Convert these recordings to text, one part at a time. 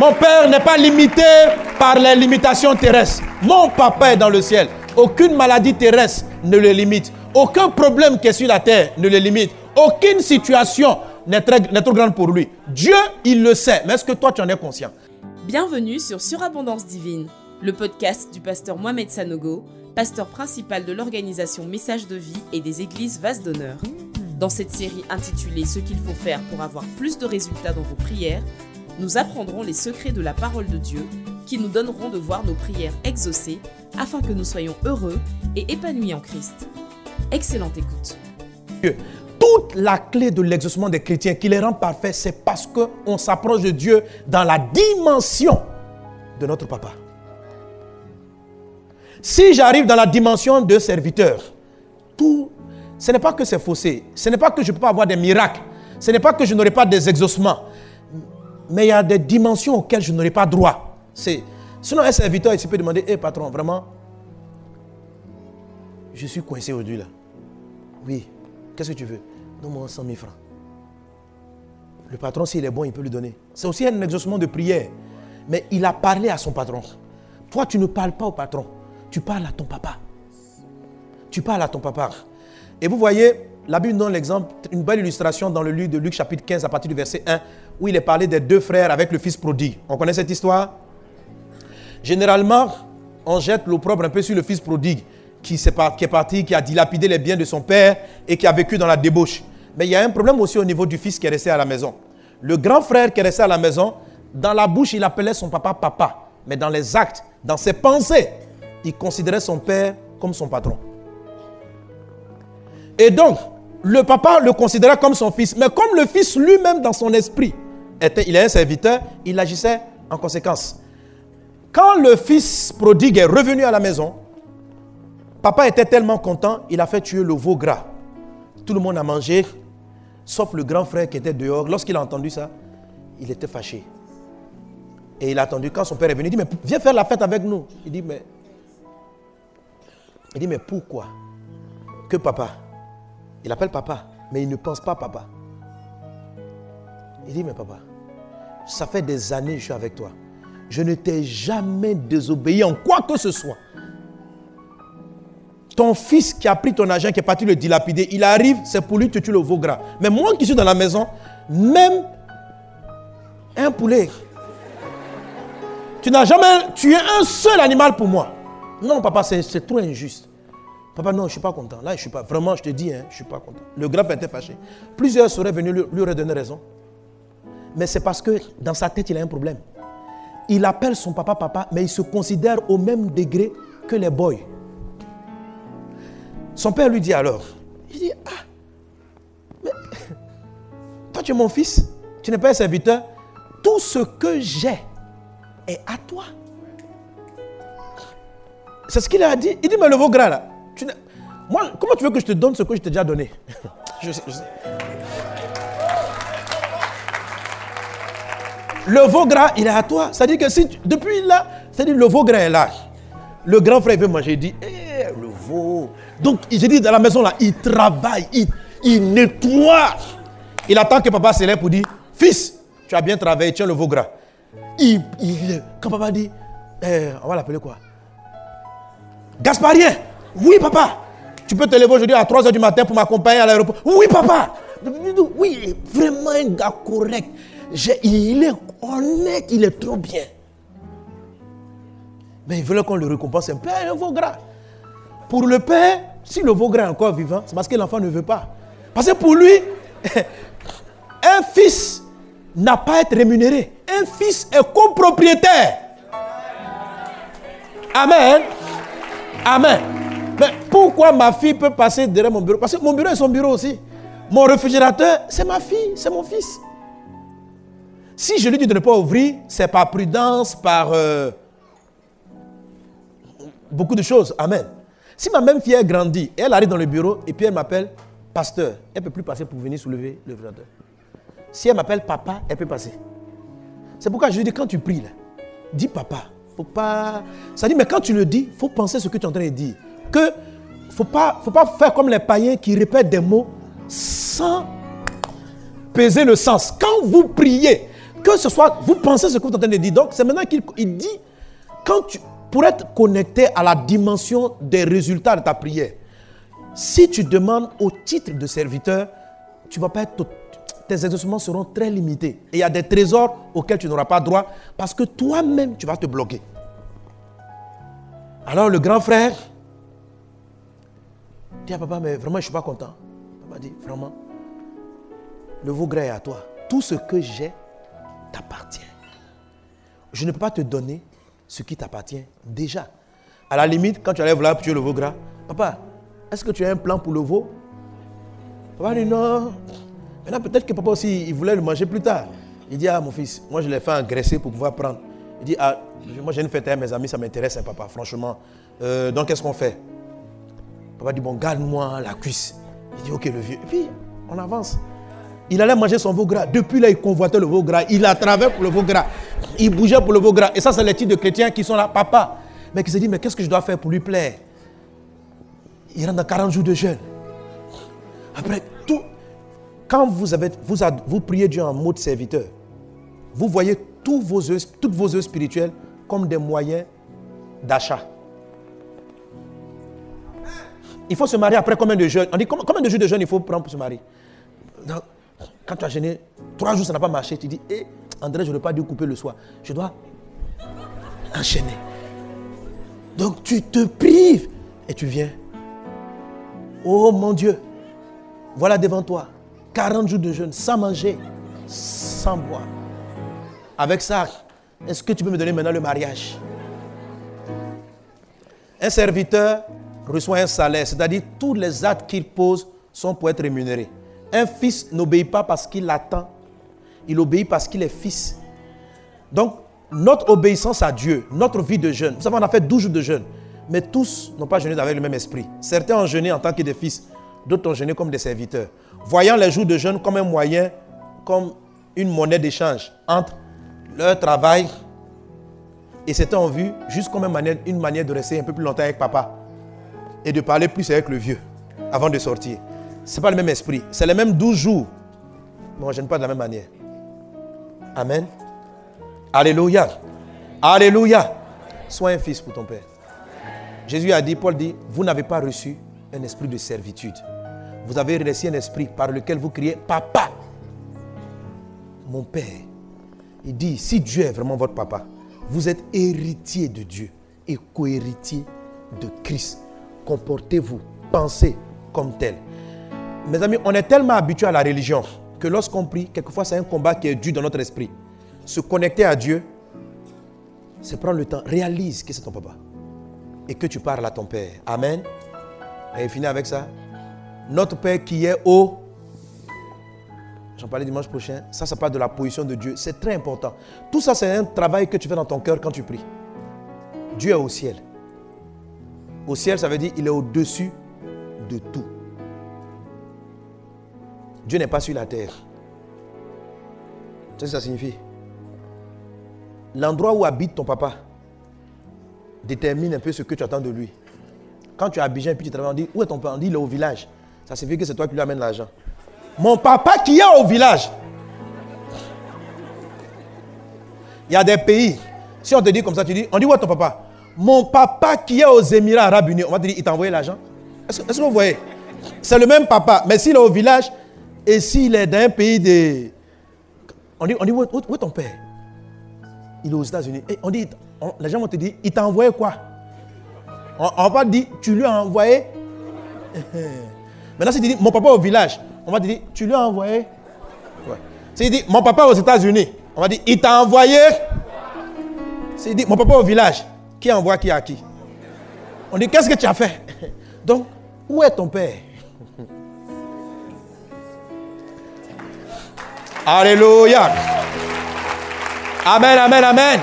Mon père n'est pas limité par les limitations terrestres. Mon papa est dans le ciel. Aucune maladie terrestre ne le limite. Aucun problème qui est sur la terre ne le limite. Aucune situation n'est trop grande pour lui. Dieu, il le sait. Mais est-ce que toi, tu en es conscient? Bienvenue sur Surabondance Divine, le podcast du pasteur Mohamed Sanogo, pasteur principal de l'organisation Message de vie et des églises Vase d'honneur. Dans cette série intitulée Ce qu'il faut faire pour avoir plus de résultats dans vos prières, nous apprendrons les secrets de la parole de Dieu qui nous donneront de voir nos prières exaucées afin que nous soyons heureux et épanouis en Christ. Excellente écoute. Toute la clé de l'exaucement des chrétiens qui les rend parfaits, c'est parce qu'on s'approche de Dieu dans la dimension de notre papa. Si j'arrive dans la dimension de serviteur, tout, ce n'est pas que c'est faussé, ce n'est pas que je ne peux pas avoir des miracles, ce n'est pas que je n'aurai pas des exaucements, mais il y a des dimensions auxquelles je n'aurai pas droit. Sinon, un serviteur ici peut demander Hé patron, vraiment, je suis coincé aujourd'hui là. Oui, qu'est-ce que tu veux? Donne-moi 100 000 francs. Le patron, s'il est bon, il peut lui donner. C'est aussi un exaucement de prière. Mais il a parlé à son patron. Toi, tu ne parles pas au patron. Tu parles à ton papa. Tu parles à ton papa. Et vous voyez, la Bible donne l'exemple, une belle illustration dans le livre de Luc chapitre 15 à partir du verset 1, où il est parlé des deux frères avec le fils prodigue. On connaît cette histoire? Généralement, on jette l'opprobre un peu sur le fils prodigue, qui, est parti, qui a dilapidé les biens de son père et qui a vécu dans la débauche. Mais il y a un problème aussi au niveau du fils qui est resté à la maison. Le grand frère qui est resté à la maison, dans la bouche, il appelait son papa papa. Mais dans les actes, dans ses pensées, il considérait son père comme son patron. Et donc, le papa le considérait comme son fils. Mais comme le fils lui-même, dans son esprit, était, il est un serviteur, il agissait en conséquence. Quand le fils prodigue est revenu à la maison, papa était tellement content, il a fait tuer le veau gras. Tout le monde a mangé, sauf le grand frère qui était dehors. Lorsqu'il a entendu ça, il était fâché. Et il a attendu quand son père est venu, il dit, mais viens faire la fête avec nous. Il dit, mais... Il dit, mais pourquoi que papa il appelle papa, mais il ne pense pas papa. Il dit, mais papa, ça fait des années que je suis avec toi. Je ne t'ai jamais désobéi en quoi que ce soit. Ton fils qui a pris ton argent, qui est parti le dilapider, il arrive, c'est pour lui que tu le veau gras. Mais moi qui suis dans la maison, même un poulet, tu n'as jamais tué un seul animal pour moi. Non, papa, c'est trop injuste. Papa, non, je ne suis pas content. Là, je suis pas. Vraiment, je te dis, hein, je ne suis pas content. Le grave était fâché. Plusieurs seraient venus lui, lui redonner raison. Mais c'est parce que dans sa tête, il a un problème. Il appelle son papa papa, mais il se considère au même degré que les boys. Son père lui dit alors, il dit, ah, mais toi tu es mon fils, tu n'es pas un serviteur, tout ce que j'ai est à toi. C'est ce qu'il a dit. Il dit, mais le veau gras là, moi, comment tu veux que je te donne ce que je t'ai déjà donné? Je sais, Le veau gras, il est à toi. C'est-à-dire que si depuis là, c'est-à-dire le veau gras est là. Le grand frère veut manger, il dit, eh, le veau. Donc, j'ai dit dans la maison là, il travaille, il, nettoie. Il attend que papa se lève pour dire, fils, tu as bien travaillé, tiens le veau gras. Il, quand papa dit, eh, on va l'appeler quoi? Gasparien. Oui, papa. Tu peux te lever aujourd'hui à 3h du matin pour m'accompagner à l'aéroport. Oui, papa. Oui, vraiment un gars correct. il est honnête, il est trop bien. Mais il veut qu'on le récompense un peu, un veau gras. Pour le père, si le veau gras est encore vivant, c'est parce que l'enfant ne veut pas. Parce que pour lui, un fils n'a pas à être rémunéré. Un fils est copropriétaire. Amen. Amen. Mais pourquoi ma fille peut passer derrière mon bureau? Parce que mon bureau est son bureau aussi. Mon réfrigérateur, c'est ma fille, c'est mon fils. Si je lui dis de ne pas ouvrir, c'est par prudence, par euh, beaucoup de choses. Amen. Si ma même fille a grandi, elle arrive dans le bureau et puis elle m'appelle pasteur, elle ne peut plus passer pour venir soulever le réfrigérateur. Si elle m'appelle papa, elle peut passer. C'est pourquoi je lui dis quand tu pries, dis papa. Faut pas. Ça dit, mais quand tu le dis, faut penser ce que tu es en train de dire que faut pas, faut pas faire comme les païens qui répètent des mots sans peser le sens. Quand vous priez, Que ce soit, vous pensez ce que vous êtes en train de dire. Donc, c'est maintenant qu'il dit, quand pour être connecté à la dimension des résultats de ta prière, si tu demandes au titre de serviteur, tu vas pas être, tes exaucements seront très limités. Et il y a des trésors auxquels tu n'auras pas droit parce que toi-même, tu vas te bloquer. Alors le grand frère dit à papa, mais vraiment, je ne suis pas content. Papa dit, vraiment, le Vaugras est à toi. Tout ce que j'ai t'appartient. Je ne peux pas te donner ce qui t'appartient déjà. À la limite, quand tu allais vouloir tuer le veau gras, papa, est-ce que tu as un plan pour le veau? Papa dit non. Maintenant, peut-être que papa aussi, il voulait le manger plus tard. Il dit, ah mon fils, moi je l'ai fait engraisser pour pouvoir prendre. Il dit, ah, moi j'ai une fête à mes amis, ça m'intéresse, hein, papa, franchement. Euh, donc qu'est-ce qu'on fait? Papa dit, bon, garde-moi la cuisse. Il dit, ok, le vieux. Et puis, on avance. Il allait manger son veau gras. Depuis là, il convoitait le veau gras. Il a travaillé pour le veau gras. Il bougeait pour le veau gras. Et ça, c'est les types de chrétiens qui sont là, papa. Mais qui se dit, mais qu'est-ce que je dois faire pour lui plaire? Il rentre dans 40 jours de jeûne. Après, tout, quand vous, avez, vous, priez Dieu en mode serviteur, vous voyez tous vos toutes vos œuvres spirituelles comme des moyens d'achat. Il faut se marier après combien de jeûnes? On dit combien de jours de jeûne il faut prendre pour se marier? Quand tu as gêné, trois jours ça n'a pas marché, tu dis, hé, eh, André, je n'aurais pas dû couper le soir. Je dois enchaîner. Donc tu te prives et tu viens. Oh mon Dieu, voilà devant toi 40 jours de jeûne sans manger, sans boire. Avec ça, est-ce que tu peux me donner maintenant le mariage? Un serviteur reçoit un salaire, c'est-à-dire tous les actes qu'il pose sont pour être rémunérés. Un fils n'obéit pas parce qu'il attend, il obéit parce qu'il est fils. Donc, notre obéissance à Dieu, notre vie de jeûne, vous savez, on a fait 12 jours de jeûne, mais tous n'ont pas jeûné avec le même esprit. Certains ont jeûné en tant que des fils, d'autres ont jeûné comme des serviteurs, voyant les jours de jeûne comme un moyen, comme une monnaie d'échange entre leur travail et certains ont vu juste comme une manière, une manière de rester un peu plus longtemps avec papa et de parler plus avec le vieux avant de sortir. Ce n'est pas le même esprit. C'est les mêmes 12 jours. Mais on ne gêne pas de la même manière. Amen. Alléluia. Alléluia. Sois un fils pour ton Père. Jésus a dit, Paul dit, vous n'avez pas reçu un esprit de servitude. Vous avez reçu un esprit par lequel vous criez, Papa, mon Père. Il dit, si Dieu est vraiment votre papa, vous êtes héritier de Dieu et co-héritier de Christ. Comportez-vous, pensez comme tel. Mes amis, on est tellement habitué à la religion que lorsqu'on prie, quelquefois c'est un combat qui est dû dans notre esprit. Se connecter à Dieu, c'est prendre le temps. Réalise que c'est ton papa. Et que tu parles à ton Père. Amen. Et finir avec ça. Notre Père qui est au... J'en parlais dimanche prochain. Ça, ça parle de la position de Dieu. C'est très important. Tout ça, c'est un travail que tu fais dans ton cœur quand tu pries. Dieu est au ciel. Au ciel, ça veut dire il est au-dessus de tout. Dieu n'est pas sur la terre. C'est ce que ça signifie? L'endroit où habite ton papa détermine un peu ce que tu attends de lui. Quand tu à Abidjan et puis tu travailles, on dit Où est ton papa On dit Il est au village. Ça signifie que c'est toi qui lui amènes l'argent. Mon papa qui est au village. Il y a des pays. Si on te dit comme ça, tu dis On dit Où est ton papa? Mon papa qui est aux Émirats Arabes Unis. On va dire Il t'a envoyé l'argent. Est-ce que vous voyez? C'est le même papa. Mais s'il est au village, et s'il est dans un pays de... On dit, on dit où, est ton père? Il est aux États-Unis. Et on dit, les gens vont te dire, il t'a envoyé quoi? On, va te dire, tu lui as envoyé... Maintenant, si tu dis, mon papa au village, on va te dire, tu lui as envoyé... S'il dit, mon papa aux États-Unis, on va dire, il t'a envoyé... S'il dit, mon papa au village, qui envoie qui à qui? On dit, qu'est-ce que tu as fait? Donc, où est ton père? Alléluia. Amen, amen, amen.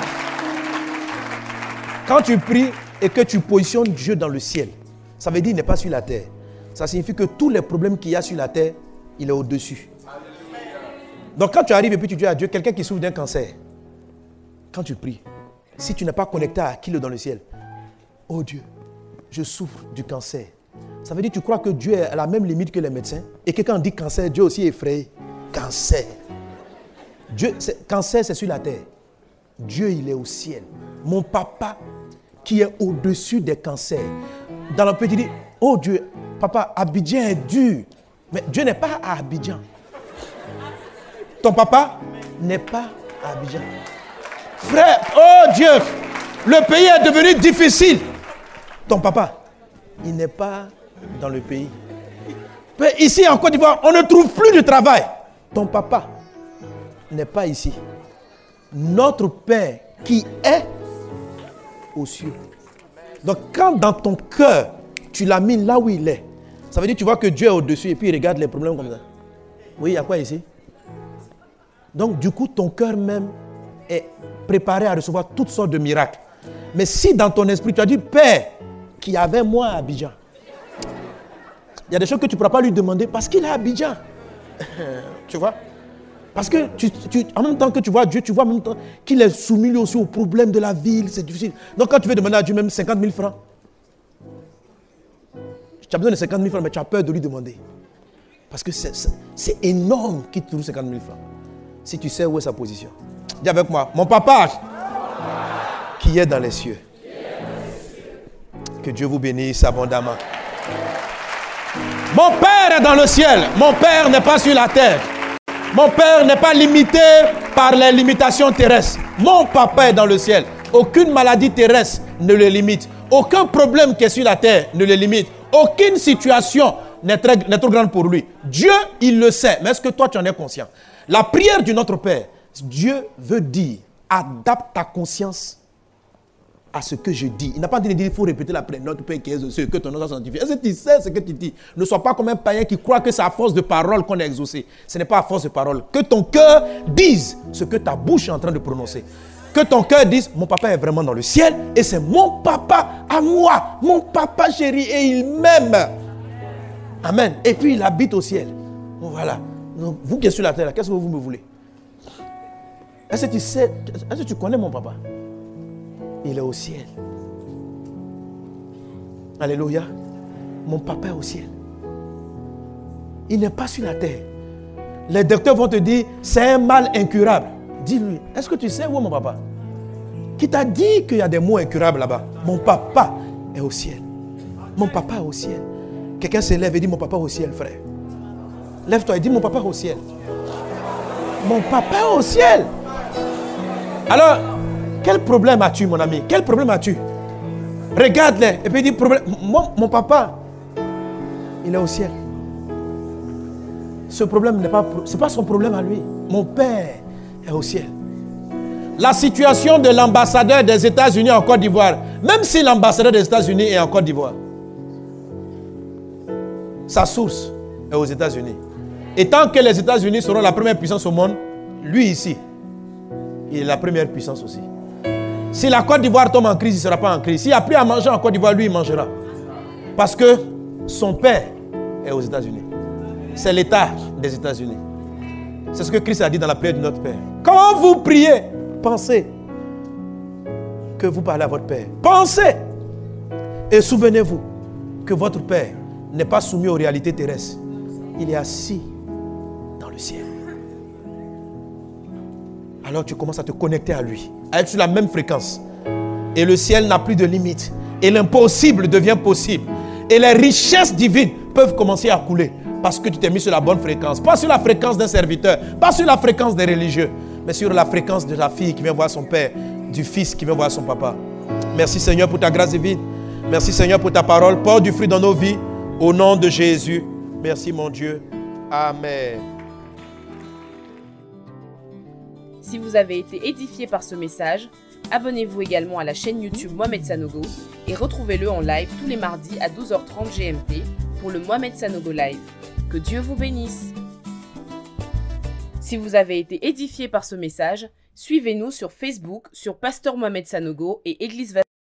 Quand tu pries et que tu positionnes Dieu dans le ciel, ça veut dire qu'il n'est pas sur la terre. Ça signifie que tous les problèmes qu'il y a sur la terre, il est au-dessus. Donc quand tu arrives et puis tu dis à Dieu, quelqu'un qui souffre d'un cancer, quand tu pries, si tu n'es pas connecté à qui est dans le ciel, oh Dieu, je souffre du cancer. Ça veut dire que tu crois que Dieu est à la même limite que les médecins? Et que quand on dit cancer, Dieu aussi est effrayé. Cancer. Dieu, cancer, c'est sur la terre. Dieu, il est au ciel. Mon papa, qui est au-dessus des cancers. Dans le petit dit, oh Dieu, papa, Abidjan est dur. Mais Dieu n'est pas à Abidjan. Ton papa n'est pas à Abidjan. Frère, oh Dieu, le pays est devenu difficile. Ton papa, il n'est pas dans le pays. Ici en Côte d'Ivoire, on ne trouve plus de travail. Ton papa n'est pas ici. Notre Père qui est aux cieux. Donc quand dans ton cœur, tu l'as mis là où il est, ça veut dire que tu vois que Dieu est au-dessus et puis il regarde les problèmes comme ça. Oui, il y a quoi ici? Donc du coup, ton cœur même est préparé à recevoir toutes sortes de miracles. Mais si dans ton esprit, tu as dit, Père, qui avait moi à Abidjan, il y a des choses que tu ne pourras pas lui demander parce qu'il est à Abidjan. tu vois? Parce que tu, en même temps que tu vois Dieu, tu vois en même temps qu'il est soumis lui aussi aux problèmes de la ville, c'est difficile. Donc quand tu veux demander à Dieu même 50 000 francs, tu as besoin de 50 000 francs, mais tu as peur de lui demander. Parce que c'est énorme qu'il te trouve 50 000 francs. Si tu sais où est sa position. Dis avec moi, mon papa qui est dans les cieux. Que Dieu vous bénisse abondamment. Mon Père est dans le ciel. Mon Père n'est pas sur la terre. Mon Père n'est pas limité par les limitations terrestres. Mon Papa est dans le ciel. Aucune maladie terrestre ne le limite. Aucun problème qui est sur la terre ne le limite. Aucune situation n'est trop grande pour lui. Dieu, il le sait. Mais est-ce que toi, tu en es conscient? La prière du Notre Père, Dieu veut dire, adapte ta conscience à ce que je dis. Il n'a pas dit il faut répéter la prière, notre Père ce que ton nom soit sanctifié. Est-ce que tu sais ce que tu dis? Ne sois pas comme un païen qui croit que c'est à force de parole qu'on est exaucé. Ce n'est pas à force de parole. Que ton cœur dise ce que ta bouche est en train de prononcer. Que ton cœur dise, mon papa est vraiment dans le ciel et c'est mon papa à moi, mon papa chéri et il m'aime. Amen. Et puis il habite au ciel. voilà. vous qui êtes sur la terre, qu'est-ce que vous me voulez? Est-ce que tu sais, est-ce que tu connais mon papa? Il est au ciel. Alléluia. Mon papa est au ciel. Il n'est pas sur la terre. Les docteurs vont te dire, c'est un mal incurable. Dis-lui, est-ce que tu sais où est mon papa? Qui t'a dit qu'il y a des mots incurables là-bas? Mon papa est au ciel. Mon papa est au ciel. Quelqu'un se lève et dit, mon papa est au ciel, frère. Lève-toi et dis, mon papa est au ciel. Mon papa est au ciel. Alors, quel problème as-tu, mon ami? Quel problème as-tu? Regarde-les et puis dis, problème. Mon, papa, il est au ciel. Ce problème n'est pas, c'est pas son problème à lui. Mon père au ciel. La situation de l'ambassadeur des États-Unis en Côte d'Ivoire, même si l'ambassadeur des États-Unis est en Côte d'Ivoire, sa source est aux États-Unis. Et tant que les États-Unis seront la première puissance au monde, lui ici, il est la première puissance aussi. Si la Côte d'Ivoire tombe en crise, il ne sera pas en crise. S'il a plus à manger en Côte d'Ivoire, lui, il mangera. Parce que son père est aux États-Unis. C'est l'État des États-Unis. C'est ce que Christ a dit dans la prière de notre Père. Quand vous priez, pensez que vous parlez à votre Père. Pensez. Et souvenez-vous que votre Père n'est pas soumis aux réalités terrestres. Il est assis dans le ciel. Alors tu commences à te connecter à lui, à être sur la même fréquence. Et le ciel n'a plus de limites. Et l'impossible devient possible. Et les richesses divines peuvent commencer à couler parce que tu t'es mis sur la bonne fréquence. Pas sur la fréquence d'un serviteur, pas sur la fréquence des religieux, mais sur la fréquence de la fille qui vient voir son père, du fils qui vient voir son papa. Merci Seigneur pour ta grâce divine. Merci Seigneur pour ta parole. Porte du fruit dans nos vies. Au nom de Jésus. Merci mon Dieu. Amen. Si vous avez été édifié par ce message, abonnez-vous également à la chaîne YouTube Mohamed Sanogo et retrouvez-le en live tous les mardis à 12h30 GMT pour le Mohamed Sanogo Live. Que Dieu vous bénisse. Si vous avez été édifié par ce message, suivez-nous sur Facebook sur Pasteur Mohamed Sanogo et Église